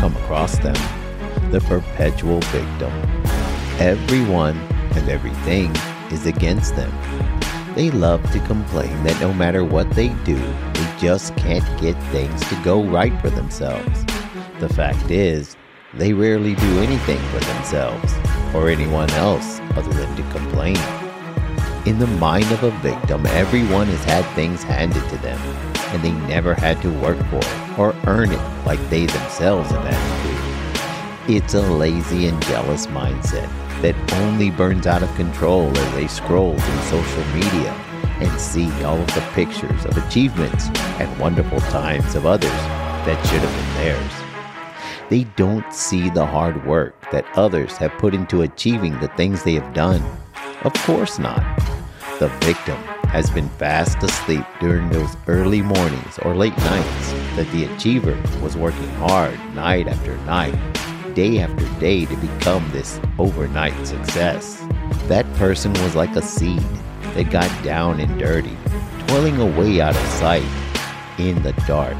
them the perpetual victim. Everyone and everything is against them. They love to complain that no matter what they do, they just can't get things to go right for themselves. The fact is, they rarely do anything for themselves or anyone else other than to complain. In the mind of a victim, everyone has had things handed to them, and they never had to work for it or earn it like they themselves have had to do. It's a lazy and jealous mindset that only burns out of control as they scroll through social media and see all of the pictures of achievements and wonderful times of others that should have been theirs. They don't see the hard work that others have put into achieving the things they have done. Of course not. The victim has been fast asleep during those early mornings or late nights that the achiever was working hard night after night day after day to become this overnight success. That person was like a seed that got down and dirty, toiling away out of sight, in the dark,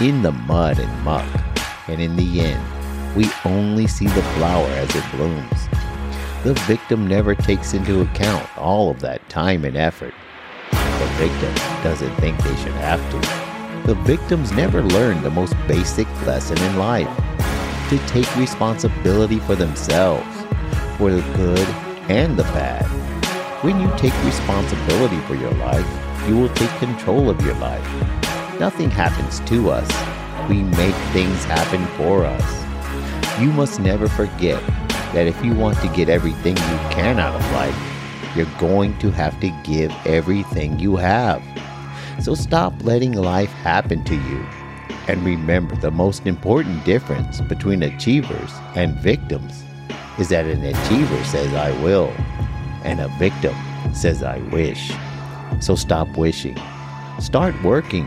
in the mud and muck. And in the end, we only see the flower as it blooms. The victim never takes into account all of that time and effort. The victim doesn't think they should have to. The victims never learn the most basic lesson in life to take responsibility for themselves, for the good and the bad. When you take responsibility for your life, you will take control of your life. Nothing happens to us, we make things happen for us. You must never forget that if you want to get everything you can out of life, you're going to have to give everything you have. So stop letting life happen to you and remember, the most important difference between achievers and victims is that an achiever says, I will, and a victim says, I wish. So stop wishing. Start working,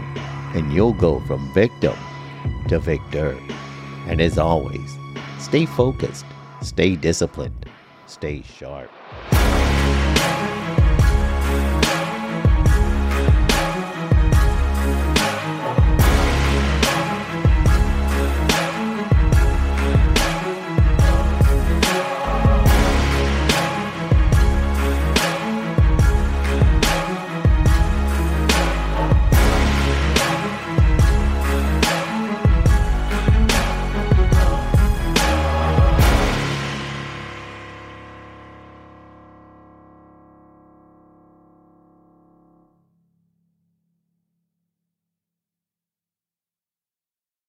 and you'll go from victim to victor. And as always, stay focused, stay disciplined, stay sharp.